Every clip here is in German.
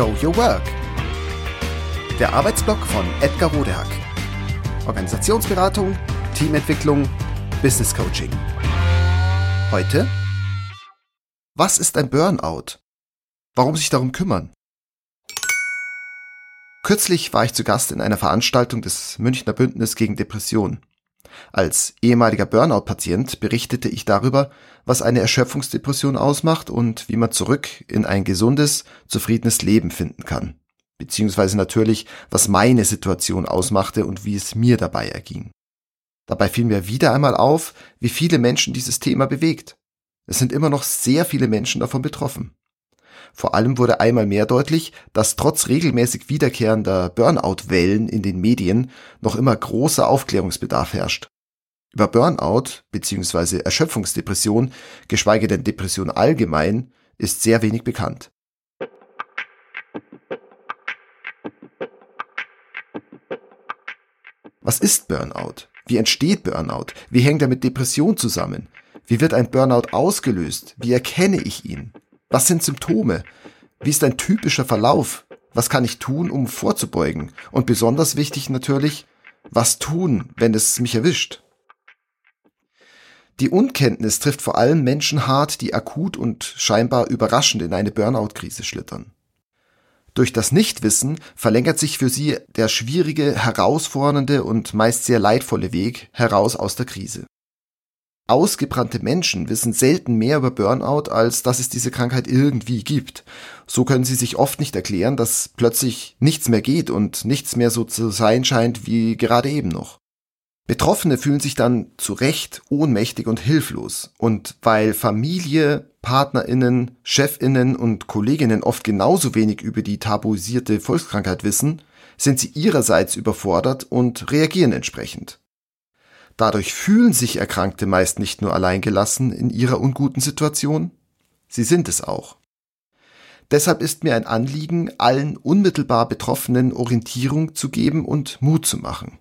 Show Your Work. Der Arbeitsblock von Edgar Rodehack. Organisationsberatung, Teamentwicklung, Business Coaching. Heute Was ist ein Burnout? Warum sich darum kümmern? Kürzlich war ich zu Gast in einer Veranstaltung des Münchner Bündnis gegen Depression. Als ehemaliger Burnout-Patient berichtete ich darüber, was eine Erschöpfungsdepression ausmacht und wie man zurück in ein gesundes, zufriedenes Leben finden kann. Beziehungsweise natürlich, was meine Situation ausmachte und wie es mir dabei erging. Dabei fiel mir wieder einmal auf, wie viele Menschen dieses Thema bewegt. Es sind immer noch sehr viele Menschen davon betroffen. Vor allem wurde einmal mehr deutlich, dass trotz regelmäßig wiederkehrender Burnout-Wellen in den Medien noch immer großer Aufklärungsbedarf herrscht. Über Burnout bzw. Erschöpfungsdepression, geschweige denn Depression allgemein, ist sehr wenig bekannt. Was ist Burnout? Wie entsteht Burnout? Wie hängt er mit Depression zusammen? Wie wird ein Burnout ausgelöst? Wie erkenne ich ihn? Was sind Symptome? Wie ist ein typischer Verlauf? Was kann ich tun, um vorzubeugen? Und besonders wichtig natürlich, was tun, wenn es mich erwischt? Die Unkenntnis trifft vor allem Menschen hart, die akut und scheinbar überraschend in eine Burnout-Krise schlittern. Durch das Nichtwissen verlängert sich für sie der schwierige, herausfordernde und meist sehr leidvolle Weg heraus aus der Krise. Ausgebrannte Menschen wissen selten mehr über Burnout, als dass es diese Krankheit irgendwie gibt. So können sie sich oft nicht erklären, dass plötzlich nichts mehr geht und nichts mehr so zu sein scheint wie gerade eben noch. Betroffene fühlen sich dann zu Recht ohnmächtig und hilflos. Und weil Familie, Partnerinnen, Chefinnen und Kolleginnen oft genauso wenig über die tabuisierte Volkskrankheit wissen, sind sie ihrerseits überfordert und reagieren entsprechend. Dadurch fühlen sich Erkrankte meist nicht nur alleingelassen in ihrer unguten Situation, sie sind es auch. Deshalb ist mir ein Anliegen, allen unmittelbar Betroffenen Orientierung zu geben und Mut zu machen.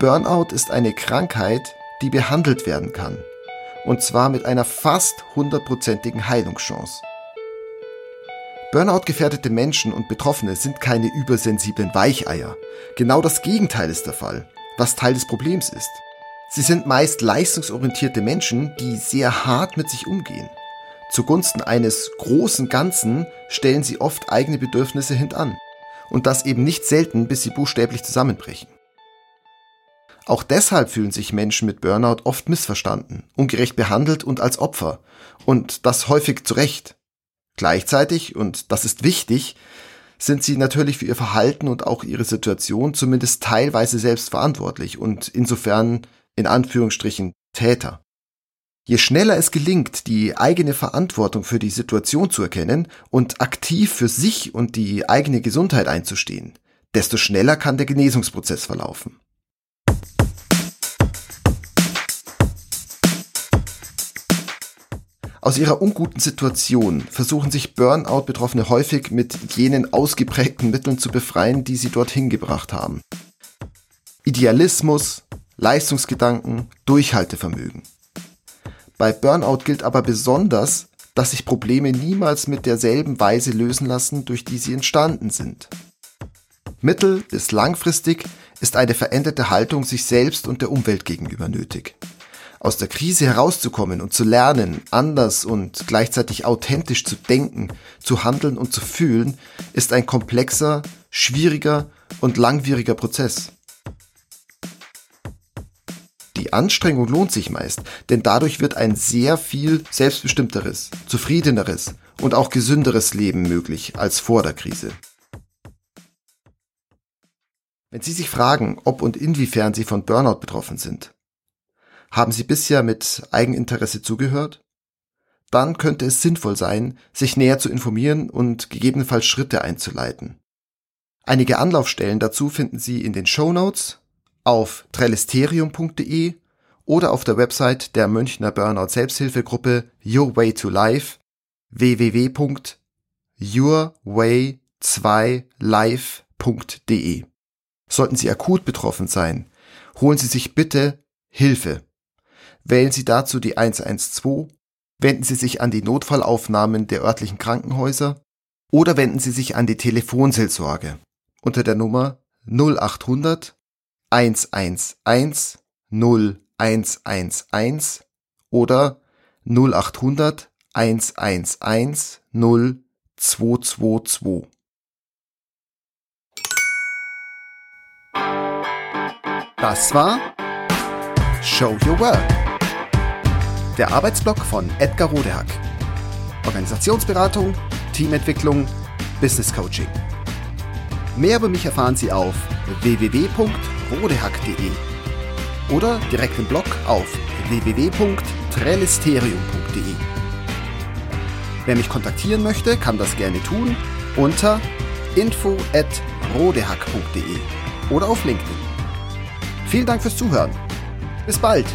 Burnout ist eine Krankheit, die behandelt werden kann. Und zwar mit einer fast hundertprozentigen Heilungschance. Burnout-gefährdete Menschen und Betroffene sind keine übersensiblen Weicheier. Genau das Gegenteil ist der Fall, was Teil des Problems ist. Sie sind meist leistungsorientierte Menschen, die sehr hart mit sich umgehen. Zugunsten eines großen Ganzen stellen sie oft eigene Bedürfnisse hintan. Und das eben nicht selten, bis sie buchstäblich zusammenbrechen. Auch deshalb fühlen sich Menschen mit Burnout oft missverstanden, ungerecht behandelt und als Opfer. Und das häufig zu Recht. Gleichzeitig, und das ist wichtig, sind sie natürlich für ihr Verhalten und auch ihre Situation zumindest teilweise selbst verantwortlich und insofern in Anführungsstrichen Täter. Je schneller es gelingt, die eigene Verantwortung für die Situation zu erkennen und aktiv für sich und die eigene Gesundheit einzustehen, desto schneller kann der Genesungsprozess verlaufen. Aus ihrer unguten Situation versuchen sich Burnout-Betroffene häufig mit jenen ausgeprägten Mitteln zu befreien, die sie dorthin gebracht haben. Idealismus, Leistungsgedanken, Durchhaltevermögen. Bei Burnout gilt aber besonders, dass sich Probleme niemals mit derselben Weise lösen lassen, durch die sie entstanden sind. Mittel- bis langfristig ist eine veränderte Haltung sich selbst und der Umwelt gegenüber nötig aus der Krise herauszukommen und zu lernen, anders und gleichzeitig authentisch zu denken, zu handeln und zu fühlen, ist ein komplexer, schwieriger und langwieriger Prozess. Die Anstrengung lohnt sich meist, denn dadurch wird ein sehr viel selbstbestimmteres, zufriedeneres und auch gesünderes Leben möglich als vor der Krise. Wenn Sie sich fragen, ob und inwiefern Sie von Burnout betroffen sind, haben Sie bisher mit Eigeninteresse zugehört? Dann könnte es sinnvoll sein, sich näher zu informieren und gegebenenfalls Schritte einzuleiten. Einige Anlaufstellen dazu finden Sie in den Show Notes, auf trellisterium.de oder auf der Website der Münchner Burnout Selbsthilfegruppe Your Way to Life www.yourway2life.de. Sollten Sie akut betroffen sein, holen Sie sich bitte Hilfe. Wählen Sie dazu die 112, wenden Sie sich an die Notfallaufnahmen der örtlichen Krankenhäuser oder wenden Sie sich an die Telefonseelsorge unter der Nummer 0800 111 0111 oder 0800 111 0222. Das war Show Your Work. Der Arbeitsblock von Edgar Rodehack. Organisationsberatung, Teamentwicklung, Business Coaching. Mehr über mich erfahren Sie auf www.rodehack.de oder direkt im Blog auf www.trellisterium.de. Wer mich kontaktieren möchte, kann das gerne tun unter info@rodehack.de oder auf LinkedIn. Vielen Dank fürs Zuhören. Bis bald.